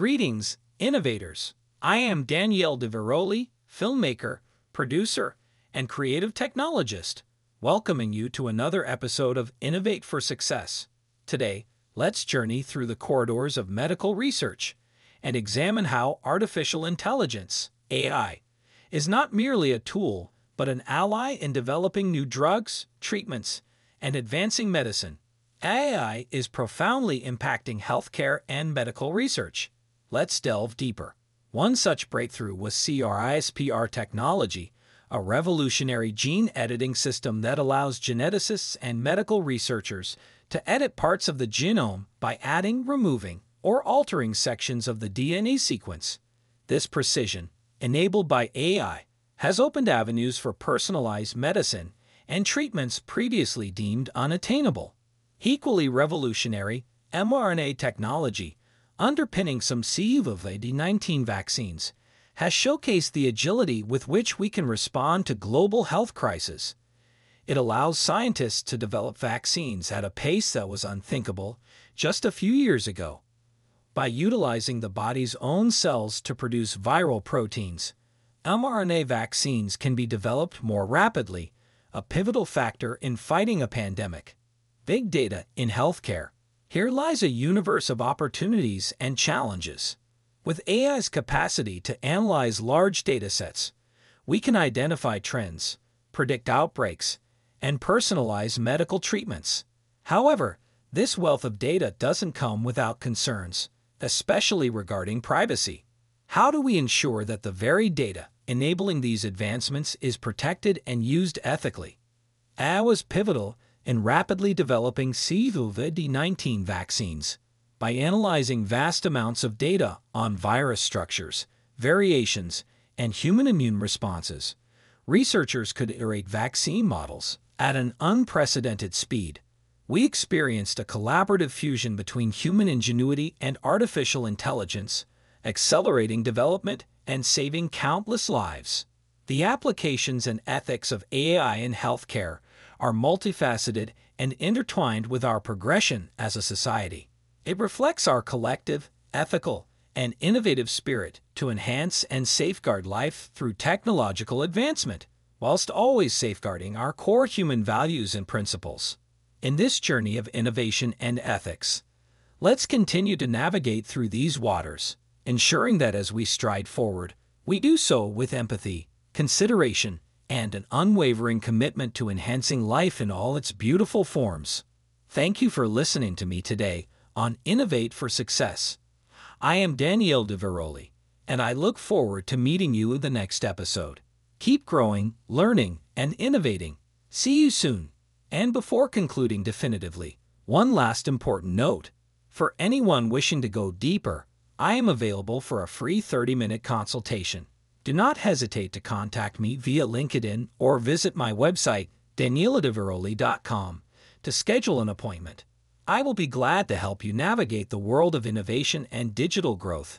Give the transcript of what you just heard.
Greetings, innovators. I am Daniele Di Veroli, filmmaker, producer, and creative technologist, welcoming you to another episode of Innovate for Success. Today, let's journey through the corridors of medical research and examine how artificial intelligence, AI, is not merely a tool, but an ally in developing new drugs, treatments, and advancing medicine. AI is profoundly impacting healthcare and medical research. Let's delve deeper. One such breakthrough was CRISPR technology, a revolutionary gene editing system that allows geneticists and medical researchers to edit parts of the genome by adding, removing, or altering sections of the DNA sequence. This precision, enabled by AI, has opened avenues for personalized medicine and treatments previously deemed unattainable. Equally revolutionary, mRNA technology, underpinning some COVID-19 vaccines, has showcased the agility with which we can respond to global health crises. It allows scientists to develop vaccines at a pace that was unthinkable just a few years ago. By utilizing the body's own cells to produce viral proteins, mRNA vaccines can be developed more rapidly, a pivotal factor in fighting a pandemic. Big data in healthcare. Here lies a universe of opportunities and challenges. With AI's capacity to analyze large datasets, we can identify trends, predict outbreaks, and personalize medical treatments. However, this wealth of data doesn't come without concerns, especially regarding privacy. How do we ensure that the very data enabling these advancements is protected and used ethically? AI was pivotal in rapidly developing COVID-19 vaccines by analyzing vast amounts of data on virus structures, variations, and human immune responses. Researchers could iterate vaccine models at an unprecedented speed. We experienced a collaborative fusion between human ingenuity and artificial intelligence, accelerating development and saving countless lives. The applications and ethics of AI in healthcare are multifaceted and intertwined with our progression as a society. It reflects our collective, ethical, and innovative spirit to enhance and safeguard life through technological advancement, whilst always safeguarding our core human values and principles. In this journey of innovation and ethics, let's continue to navigate through these waters, ensuring that as we stride forward, we do so with empathy, consideration, and an unwavering commitment to enhancing life in all its beautiful forms. Thank you for listening to me today on Innovate for Success. I am Daniele Di Veroli, and I look forward to meeting you in the next episode. Keep growing, learning, and innovating. See you soon. And before concluding definitively, one last important note. For anyone wishing to go deeper, I am available for a free 30-minute consultation. Do not hesitate to contact me via LinkedIn or visit my website, danieladeveroli.com, to schedule an appointment. I will be glad to help you navigate the world of innovation and digital growth.